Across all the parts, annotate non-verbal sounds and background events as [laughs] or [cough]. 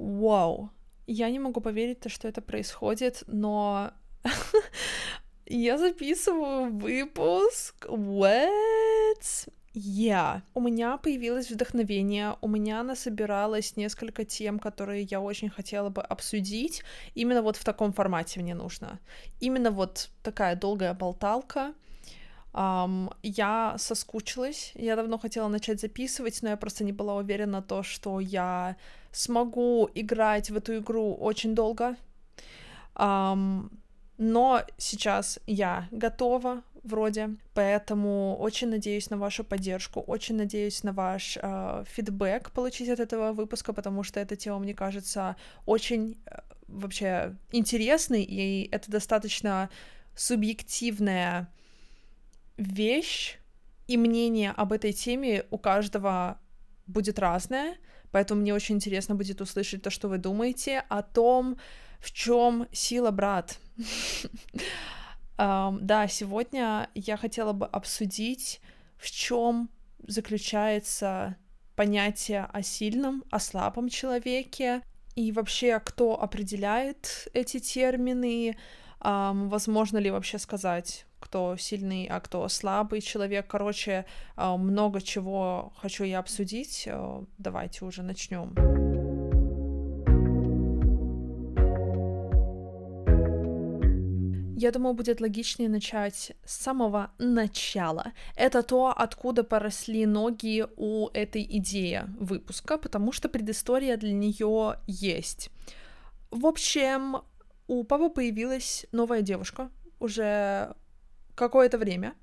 Вау. Я не могу поверить, что это происходит, но [laughs] я записываю выпуск. What? Я. Yeah. У меня появилось вдохновение, у меня насобиралось несколько тем, которые я очень хотела бы обсудить. Именно вот в таком формате мне нужно. Именно вот такая долгая болталка. Um, я соскучилась, я давно хотела начать записывать, но я просто не была уверена то, что я смогу играть в эту игру очень долго. Um, но сейчас я готова, вроде, поэтому очень надеюсь на вашу поддержку, очень надеюсь на ваш э, фидбэк получить от этого выпуска, потому что эта тема, мне кажется, очень э, вообще интересной, и это достаточно субъективная вещь, и мнение об этой теме у каждого будет разное, поэтому мне очень интересно будет услышать то, что вы думаете о том, в чем сила брат. Да, сегодня я хотела бы обсудить, в чем заключается понятие о сильном, о слабом человеке, и вообще, кто определяет эти термины, возможно ли вообще сказать, кто сильный, а кто слабый человек. Короче, uh, много чего хочу я обсудить. Uh, давайте уже начнем. Я думаю, будет логичнее начать с самого начала. Это то, откуда поросли ноги у этой идеи выпуска, потому что предыстория для нее есть. В общем, у папы появилась новая девушка уже какое-то время,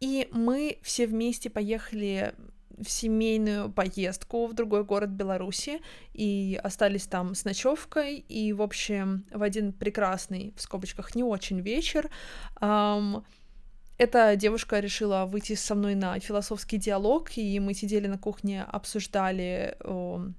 и мы все вместе поехали в семейную поездку в другой город Беларуси и остались там с ночевкой. И, в общем, в один прекрасный, в скобочках, не очень вечер, эм, эта девушка решила выйти со мной на философский диалог, и мы сидели на кухне, обсуждали э,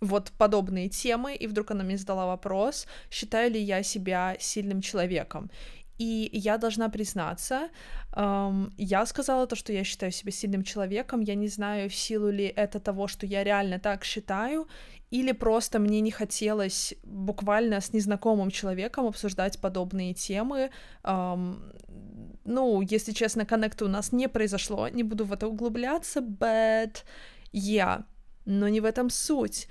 вот подобные темы, и вдруг она мне задала вопрос, считаю ли я себя сильным человеком. И я должна признаться, эм, я сказала то, что я считаю себя сильным человеком. Я не знаю, в силу ли это того, что я реально так считаю, или просто мне не хотелось буквально с незнакомым человеком обсуждать подобные темы. Эм, ну, если честно, коннекта у нас не произошло, не буду в это углубляться, but yeah, но не в этом суть.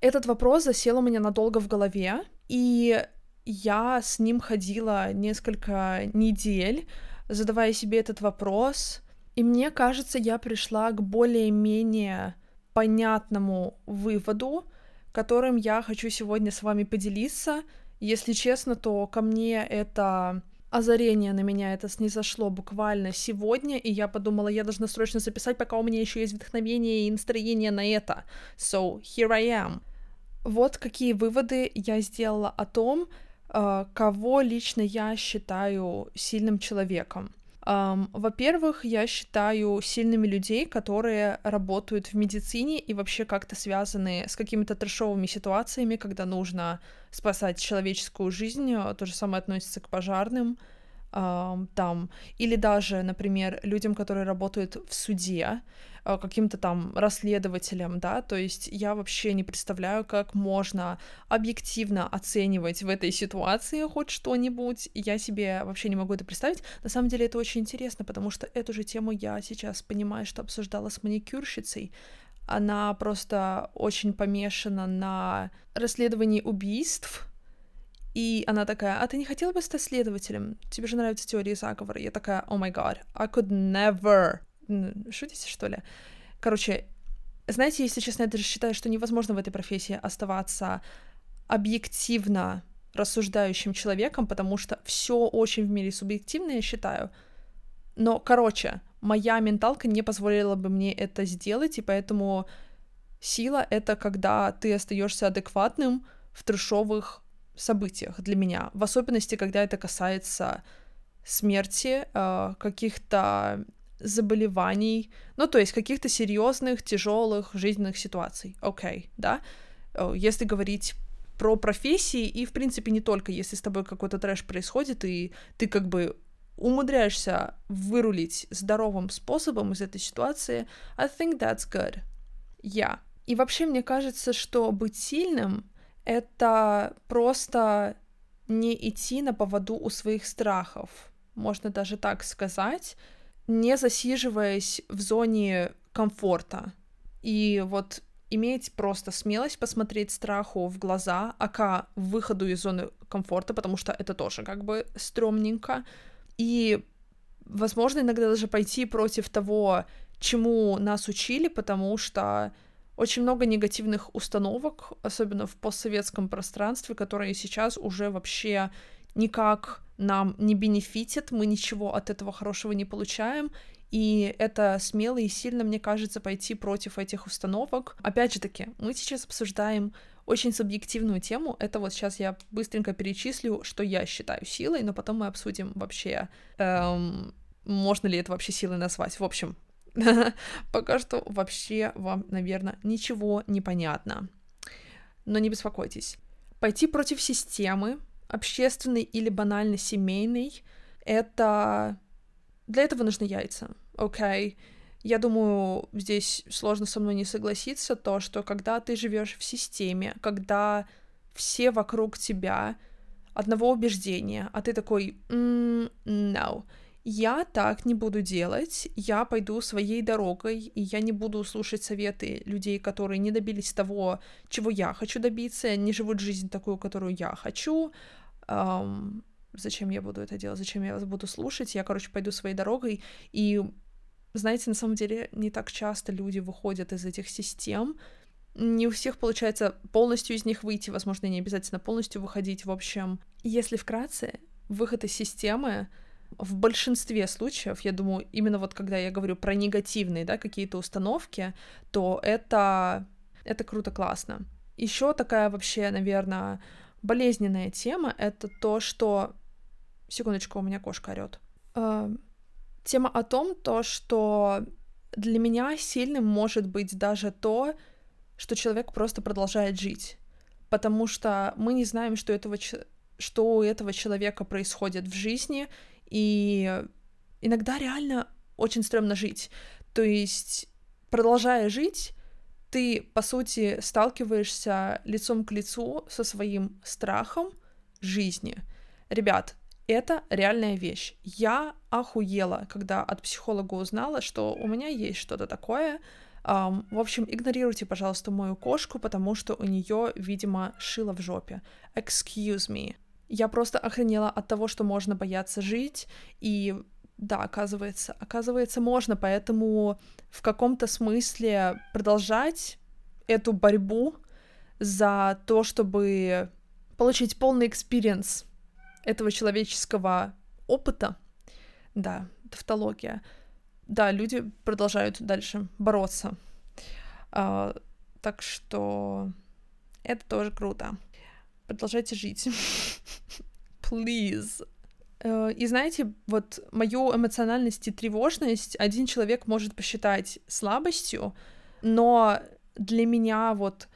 Этот вопрос засел у меня надолго в голове, и я с ним ходила несколько недель, задавая себе этот вопрос, и мне кажется, я пришла к более-менее понятному выводу, которым я хочу сегодня с вами поделиться. Если честно, то ко мне это озарение на меня это снизошло буквально сегодня, и я подумала, я должна срочно записать, пока у меня еще есть вдохновение и настроение на это. So, here I am. Вот какие выводы я сделала о том, кого лично я считаю сильным человеком. Во-первых, я считаю сильными людей, которые работают в медицине и вообще как-то связаны с какими-то трешовыми ситуациями, когда нужно спасать человеческую жизнь. То же самое относится к пожарным там. Или даже, например, людям, которые работают в суде. Э, каким-то там расследователем, да, то есть я вообще не представляю, как можно объективно оценивать в этой ситуации хоть что-нибудь, я себе вообще не могу это представить. На самом деле это очень интересно, потому что эту же тему я сейчас понимаю, что обсуждала с маникюрщицей, она просто очень помешана на расследовании убийств, и она такая, а ты не хотела бы стать следователем? Тебе же нравятся теории заговора. Я такая, о май гад, I could never Шутите, что ли? Короче, знаете, если честно, я даже считаю, что невозможно в этой профессии оставаться объективно рассуждающим человеком, потому что все очень в мире субъективно, я считаю. Но, короче, моя менталка не позволила бы мне это сделать, и поэтому сила — это когда ты остаешься адекватным в трешовых событиях для меня, в особенности, когда это касается смерти, э, каких-то заболеваний, ну, то есть каких-то серьезных, тяжелых жизненных ситуаций. Окей, okay, да? Если говорить про профессии, и, в принципе, не только, если с тобой какой-то трэш происходит, и ты как бы умудряешься вырулить здоровым способом из этой ситуации, I think that's good. Yeah. И вообще мне кажется, что быть сильным — это просто не идти на поводу у своих страхов, можно даже так сказать, не засиживаясь в зоне комфорта. И вот иметь просто смелость посмотреть страху в глаза, ака выходу из зоны комфорта, потому что это тоже как бы стрёмненько. И, возможно, иногда даже пойти против того, чему нас учили, потому что очень много негативных установок, особенно в постсоветском пространстве, которые сейчас уже вообще никак нам не бенефитят, мы ничего от этого хорошего не получаем, и это смело и сильно, мне кажется, пойти против этих установок. Опять же таки, мы сейчас обсуждаем очень субъективную тему. Это вот сейчас я быстренько перечислю, что я считаю силой, но потом мы обсудим вообще, эм, можно ли это вообще силой назвать. В общем, [laughs] пока что вообще вам, наверное, ничего не понятно. Но не беспокойтесь. Пойти против системы, общественной или банально семейной, это... Для этого нужны яйца, окей? Okay? Я думаю, здесь сложно со мной не согласиться, то, что когда ты живешь в системе, когда все вокруг тебя одного убеждения, а ты такой, no, я так не буду делать, я пойду своей дорогой, и я не буду слушать советы людей, которые не добились того, чего я хочу добиться, не живут жизнь такую, которую я хочу. Um, зачем я буду это делать, зачем я вас буду слушать, я, короче, пойду своей дорогой, и знаете, на самом деле не так часто люди выходят из этих систем, не у всех получается полностью из них выйти, возможно, не обязательно полностью выходить. В общем, если вкратце, выход из системы в большинстве случаев, я думаю, именно вот когда я говорю про негативные, да, какие-то установки, то это, это круто, классно. Еще такая вообще, наверное, болезненная тема — это то, что... Секундочку, у меня кошка орет. Э, тема о том, то, что для меня сильным может быть даже то, что человек просто продолжает жить. Потому что мы не знаем, что, этого, что у этого человека происходит в жизни, и иногда реально очень стрёмно жить. То есть, продолжая жить, ты, по сути, сталкиваешься лицом к лицу со своим страхом жизни. Ребят, это реальная вещь. Я охуела, когда от психолога узнала, что у меня есть что-то такое. Um, в общем, игнорируйте, пожалуйста, мою кошку, потому что у нее, видимо, шило в жопе. Excuse me. Я просто охренела от того, что можно бояться жить, и да, оказывается, оказывается, можно, поэтому в каком-то смысле продолжать эту борьбу за то, чтобы получить полный experience этого человеческого опыта, да, тавтология, да, люди продолжают дальше бороться. А, так что это тоже круто. Продолжайте жить. [laughs] [laughs] Please. Э, и знаете, вот мою эмоциональность и тревожность один человек может посчитать слабостью, но для меня вот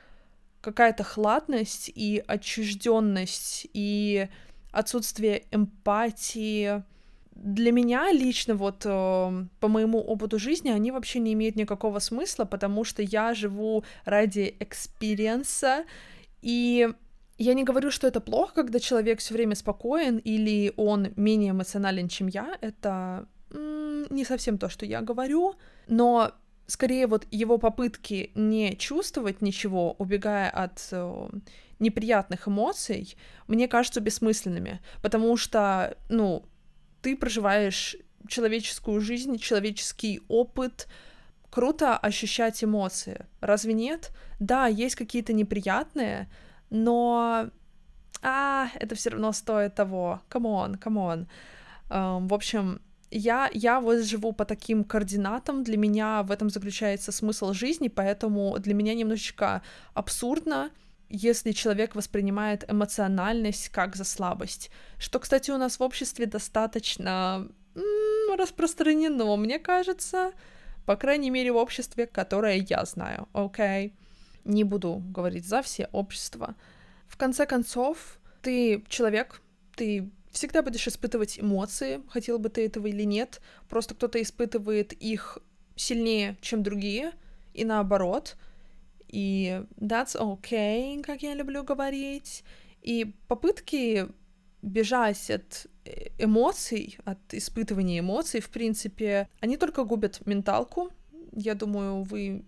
какая-то хладность и отчужденность и отсутствие эмпатии. Для меня лично, вот э, по моему опыту жизни, они вообще не имеют никакого смысла, потому что я живу ради experience а, и я не говорю, что это плохо, когда человек все время спокоен или он менее эмоционален, чем я. Это м- не совсем то, что я говорю, но скорее вот его попытки не чувствовать ничего, убегая от э, неприятных эмоций, мне кажутся бессмысленными, потому что, ну, ты проживаешь человеческую жизнь, человеческий опыт, круто ощущать эмоции, разве нет? Да, есть какие-то неприятные, но а, это все равно стоит того. Come on, come on. Um, в общем, я, я вот живу по таким координатам, для меня в этом заключается смысл жизни, поэтому для меня немножечко абсурдно, если человек воспринимает эмоциональность как за слабость, что, кстати, у нас в обществе достаточно м- распространено, мне кажется, по крайней мере, в обществе, которое я знаю, окей? Okay? Не буду говорить за все общества. В конце концов, ты человек, ты всегда будешь испытывать эмоции, хотел бы ты этого или нет. Просто кто-то испытывает их сильнее, чем другие, и наоборот. и that's okay, как я люблю говорить. И попытки бежать от э, эмоций, от испытывания эмоций, в принципе, они только губят менталку. Я думаю, вы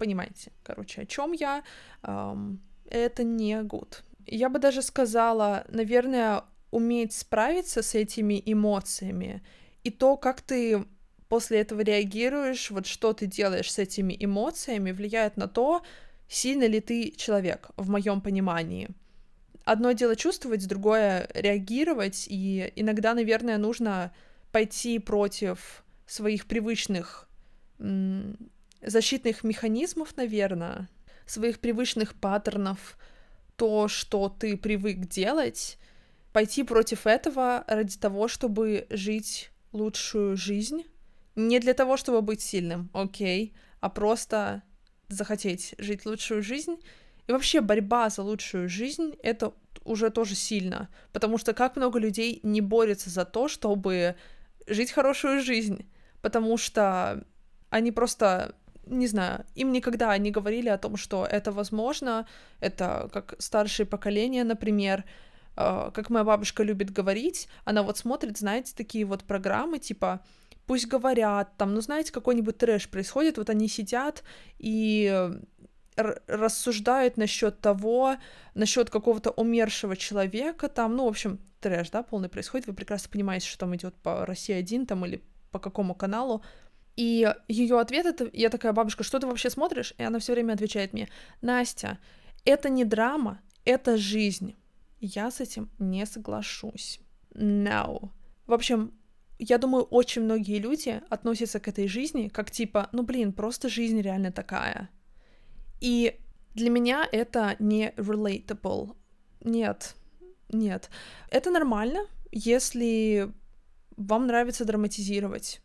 понимаете, короче, о чем я. Um, это не good. Я бы даже сказала, наверное, уметь справиться с этими эмоциями и то, как ты после этого реагируешь, вот что ты делаешь с этими эмоциями, влияет на то, сильно ли ты человек, в моем понимании. Одно дело чувствовать, другое реагировать, и иногда, наверное, нужно пойти против своих привычных защитных механизмов, наверное, своих привычных паттернов, то, что ты привык делать, пойти против этого ради того, чтобы жить лучшую жизнь. Не для того, чтобы быть сильным, окей, а просто захотеть жить лучшую жизнь. И вообще борьба за лучшую жизнь — это уже тоже сильно, потому что как много людей не борются за то, чтобы жить хорошую жизнь, потому что они просто не знаю, им никогда не говорили о том, что это возможно, это как старшее поколение, например, э, как моя бабушка любит говорить, она вот смотрит, знаете, такие вот программы, типа пусть говорят, там, ну, знаете, какой-нибудь трэш происходит, вот они сидят и рассуждают насчет того, насчет какого-то умершего человека, там, ну, в общем, трэш, да, полный происходит, вы прекрасно понимаете, что там идет по России один там или по какому каналу, и ее ответ это, я такая, бабушка, что ты вообще смотришь? И она все время отвечает мне, Настя, это не драма, это жизнь. Я с этим не соглашусь. No. В общем, я думаю, очень многие люди относятся к этой жизни как типа, ну блин, просто жизнь реально такая. И для меня это не relatable. Нет, нет. Это нормально, если вам нравится драматизировать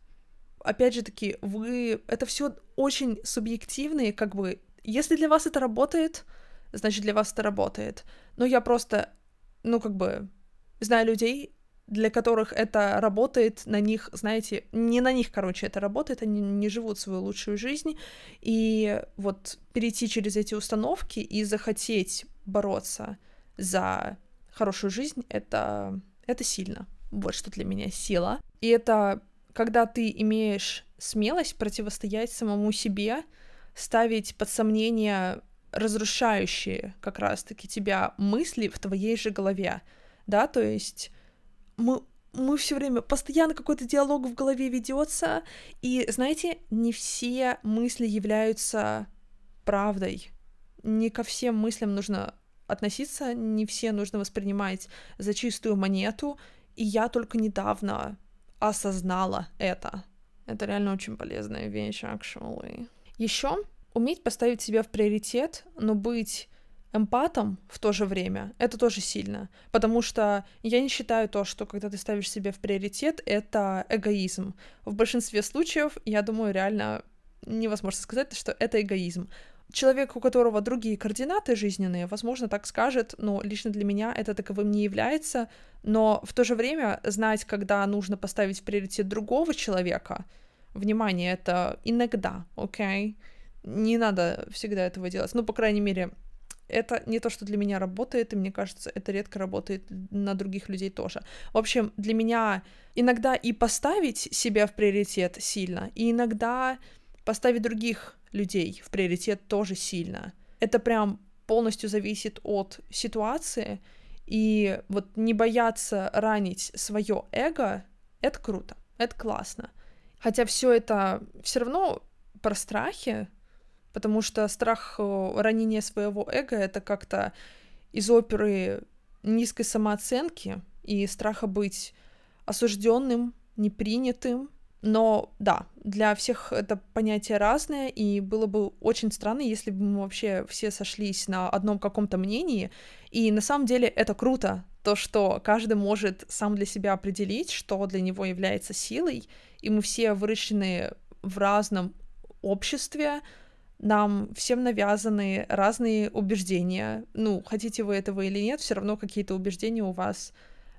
опять же таки, вы... Это все очень субъективные, как бы... Если для вас это работает, значит, для вас это работает. Но я просто, ну, как бы, знаю людей, для которых это работает, на них, знаете, не на них, короче, это работает, они не живут свою лучшую жизнь, и вот перейти через эти установки и захотеть бороться за хорошую жизнь, это, это сильно. Вот что для меня сила. И это когда ты имеешь смелость противостоять самому себе, ставить под сомнение разрушающие как раз-таки тебя мысли в твоей же голове, да, то есть мы мы все время постоянно какой-то диалог в голове ведется, и знаете, не все мысли являются правдой. Не ко всем мыслям нужно относиться, не все нужно воспринимать за чистую монету. И я только недавно осознала это. Это реально очень полезная вещь, actually. Еще уметь поставить себя в приоритет, но быть эмпатом в то же время, это тоже сильно. Потому что я не считаю то, что когда ты ставишь себя в приоритет, это эгоизм. В большинстве случаев, я думаю, реально невозможно сказать, что это эгоизм. Человек, у которого другие координаты жизненные, возможно, так скажет, но лично для меня это таковым не является. Но в то же время знать, когда нужно поставить в приоритет другого человека, внимание, это иногда, окей? Okay? Не надо всегда этого делать. Ну, по крайней мере, это не то, что для меня работает, и мне кажется, это редко работает на других людей тоже. В общем, для меня иногда и поставить себя в приоритет сильно, и иногда поставить других людей в приоритет тоже сильно. Это прям полностью зависит от ситуации, и вот не бояться ранить свое эго, это круто, это классно. Хотя все это все равно про страхи, потому что страх э, ранения своего эго это как-то из оперы низкой самооценки и страха быть осужденным, непринятым, но да, для всех это понятие разное, и было бы очень странно, если бы мы вообще все сошлись на одном каком-то мнении. И на самом деле это круто, то, что каждый может сам для себя определить, что для него является силой, и мы все выращены в разном обществе, нам всем навязаны разные убеждения. Ну, хотите вы этого или нет, все равно какие-то убеждения у вас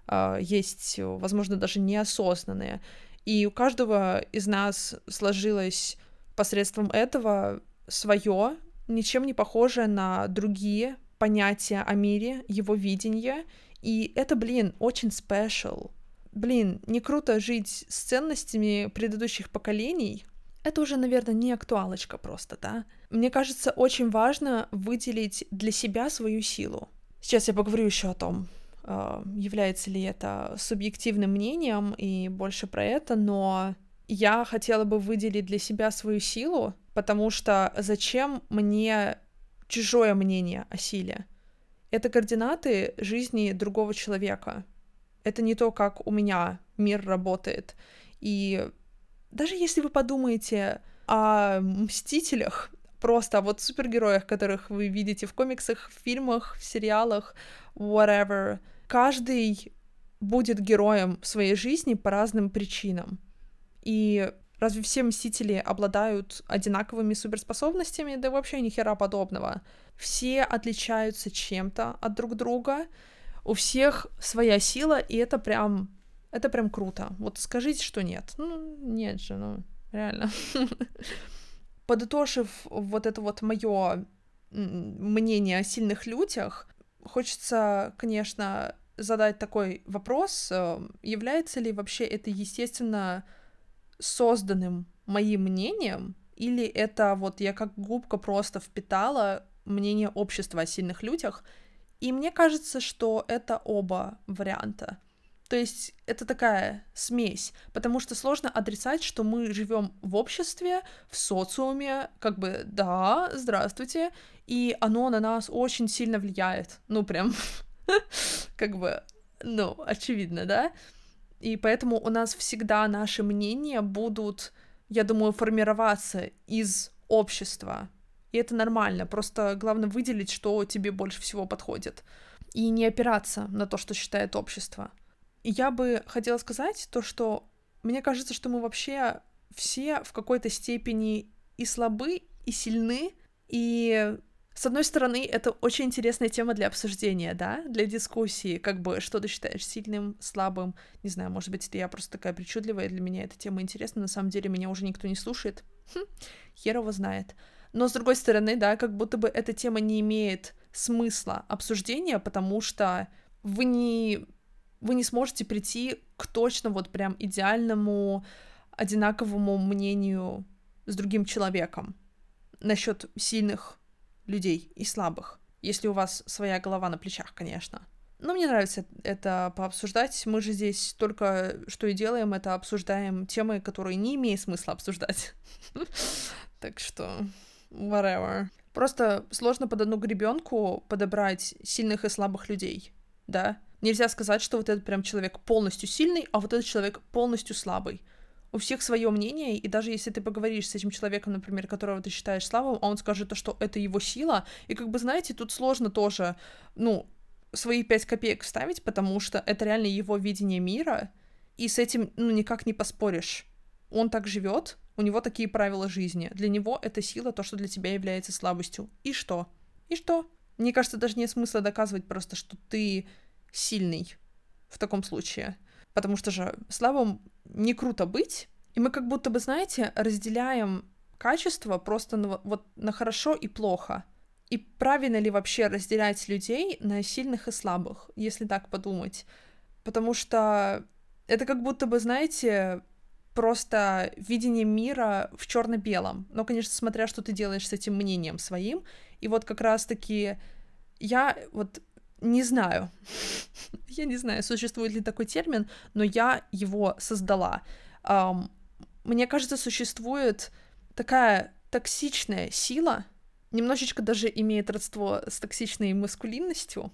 э, есть, возможно, даже неосознанные. И у каждого из нас сложилось посредством этого свое ничем не похожее на другие понятия о мире, его видение, и это, блин, очень спешл. Блин, не круто жить с ценностями предыдущих поколений. Это уже, наверное, не актуалочка просто, да? Мне кажется, очень важно выделить для себя свою силу. Сейчас я поговорю еще о том, является ли это субъективным мнением и больше про это, но я хотела бы выделить для себя свою силу, потому что зачем мне чужое мнение о силе? Это координаты жизни другого человека. Это не то, как у меня мир работает. И даже если вы подумаете о мстителях, просто вот супергероях, которых вы видите в комиксах, в фильмах, в сериалах, whatever, каждый будет героем в своей жизни по разным причинам. И разве все Мстители обладают одинаковыми суперспособностями? Да вообще ни хера подобного. Все отличаются чем-то от друг друга, у всех своя сила, и это прям, это прям круто. Вот скажите, что нет. Ну, нет же, ну, реально. [laughs] Подытожив вот это вот мое мнение о сильных людях, хочется, конечно, задать такой вопрос, э, является ли вообще это естественно созданным моим мнением, или это вот я как губка просто впитала мнение общества о сильных людях, и мне кажется, что это оба варианта. То есть это такая смесь, потому что сложно отрицать, что мы живем в обществе, в социуме, как бы, да, здравствуйте, и оно на нас очень сильно влияет. Ну, прям, [laughs] как бы, ну, очевидно, да? И поэтому у нас всегда наши мнения будут, я думаю, формироваться из общества. И это нормально. Просто главное выделить, что тебе больше всего подходит. И не опираться на то, что считает общество. Я бы хотела сказать то, что мне кажется, что мы вообще все в какой-то степени и слабы, и сильны, и с одной стороны, это очень интересная тема для обсуждения, да, для дискуссии, как бы, что ты считаешь сильным, слабым, не знаю, может быть, это я просто такая причудливая, для меня эта тема интересна, на самом деле меня уже никто не слушает, хм, хер его знает. Но, с другой стороны, да, как будто бы эта тема не имеет смысла обсуждения, потому что вы не, вы не сможете прийти к точно вот прям идеальному, одинаковому мнению с другим человеком насчет сильных людей и слабых, если у вас своя голова на плечах, конечно. Но мне нравится это пообсуждать. Мы же здесь только что и делаем, это обсуждаем темы, которые не имеет смысла обсуждать. [laughs] Так что, whatever. Просто сложно под одну гребенку подобрать сильных и слабых людей, да? Нельзя сказать, что вот этот прям человек полностью сильный, а вот этот человек полностью слабый у всех свое мнение, и даже если ты поговоришь с этим человеком, например, которого ты считаешь слабым, а он скажет, что это его сила, и как бы, знаете, тут сложно тоже, ну, свои пять копеек вставить, потому что это реально его видение мира, и с этим, ну, никак не поспоришь. Он так живет, у него такие правила жизни. Для него это сила, то, что для тебя является слабостью. И что? И что? Мне кажется, даже нет смысла доказывать просто, что ты сильный в таком случае. Потому что же слабым не круто быть, и мы как будто бы, знаете, разделяем качество просто на, вот на хорошо и плохо. И правильно ли вообще разделять людей на сильных и слабых, если так подумать? Потому что это как будто бы, знаете, просто видение мира в черно-белом. Но, конечно, смотря, что ты делаешь с этим мнением своим. И вот как раз-таки я вот не знаю. я не знаю, существует ли такой термин, но я его создала. Um, мне кажется, существует такая токсичная сила, немножечко даже имеет родство с токсичной маскулинностью,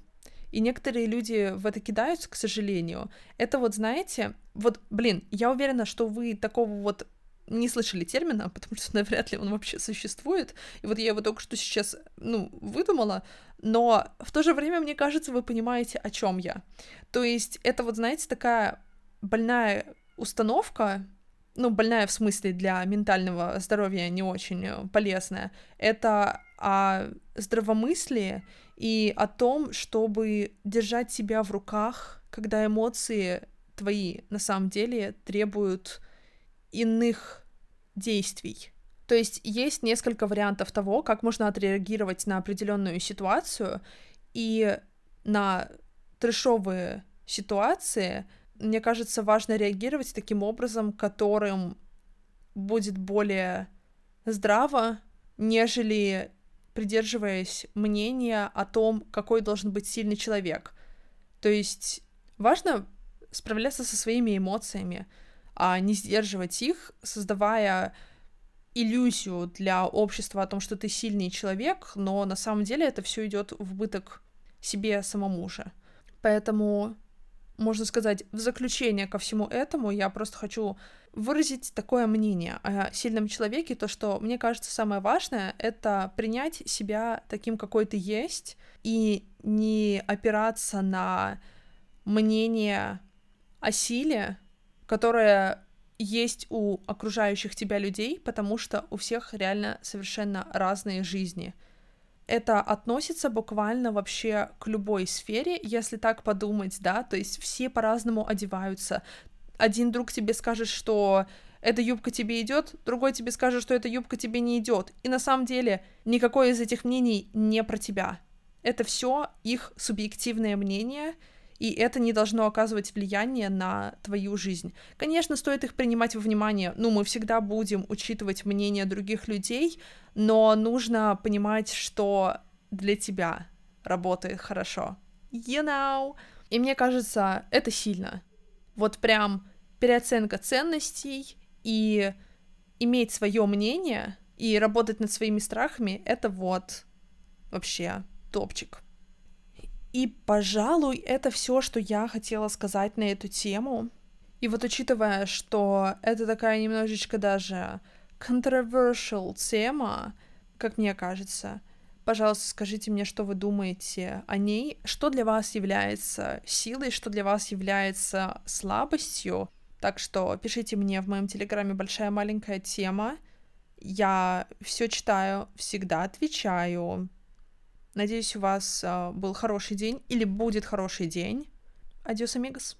и некоторые люди в это кидаются, к сожалению. Это вот, знаете, вот, блин, я уверена, что вы такого вот не слышали термина, потому что [laughs] навряд ли он вообще существует. И вот я его только что сейчас, ну, выдумала, но в то же время, мне кажется, вы понимаете, о чем я. То есть это вот, знаете, такая больная установка, ну, больная в смысле для ментального здоровья не очень полезная, это о здравомыслии и о том, чтобы держать себя в руках, когда эмоции твои на самом деле требуют иных действий. То есть есть несколько вариантов того, как можно отреагировать на определенную ситуацию, и на трешовые ситуации, мне кажется, важно реагировать таким образом, которым будет более здраво, нежели придерживаясь мнения о том, какой должен быть сильный человек. То есть важно справляться со своими эмоциями, а не сдерживать их, создавая иллюзию для общества о том, что ты сильный человек, но на самом деле это все идет в быток себе самому же. Поэтому, можно сказать, в заключение ко всему этому я просто хочу выразить такое мнение о сильном человеке, то, что мне кажется самое важное — это принять себя таким, какой ты есть, и не опираться на мнение о силе, которое есть у окружающих тебя людей, потому что у всех реально совершенно разные жизни. Это относится буквально вообще к любой сфере, если так подумать, да, то есть все по-разному одеваются. Один друг тебе скажет, что эта юбка тебе идет, другой тебе скажет, что эта юбка тебе не идет. И на самом деле никакое из этих мнений не про тебя. Это все их субъективное мнение, и это не должно оказывать влияние на твою жизнь. Конечно, стоит их принимать во внимание, ну, мы всегда будем учитывать мнение других людей, но нужно понимать, что для тебя работает хорошо. You know? И мне кажется, это сильно. Вот прям переоценка ценностей и иметь свое мнение и работать над своими страхами, это вот вообще топчик. И, пожалуй, это все, что я хотела сказать на эту тему. И вот учитывая, что это такая немножечко даже controversial тема, как мне кажется, пожалуйста, скажите мне, что вы думаете о ней, что для вас является силой, что для вас является слабостью. Так что пишите мне в моем телеграме большая маленькая тема. Я все читаю, всегда отвечаю. Надеюсь, у вас э, был хороший день или будет хороший день. Адиос, амигос.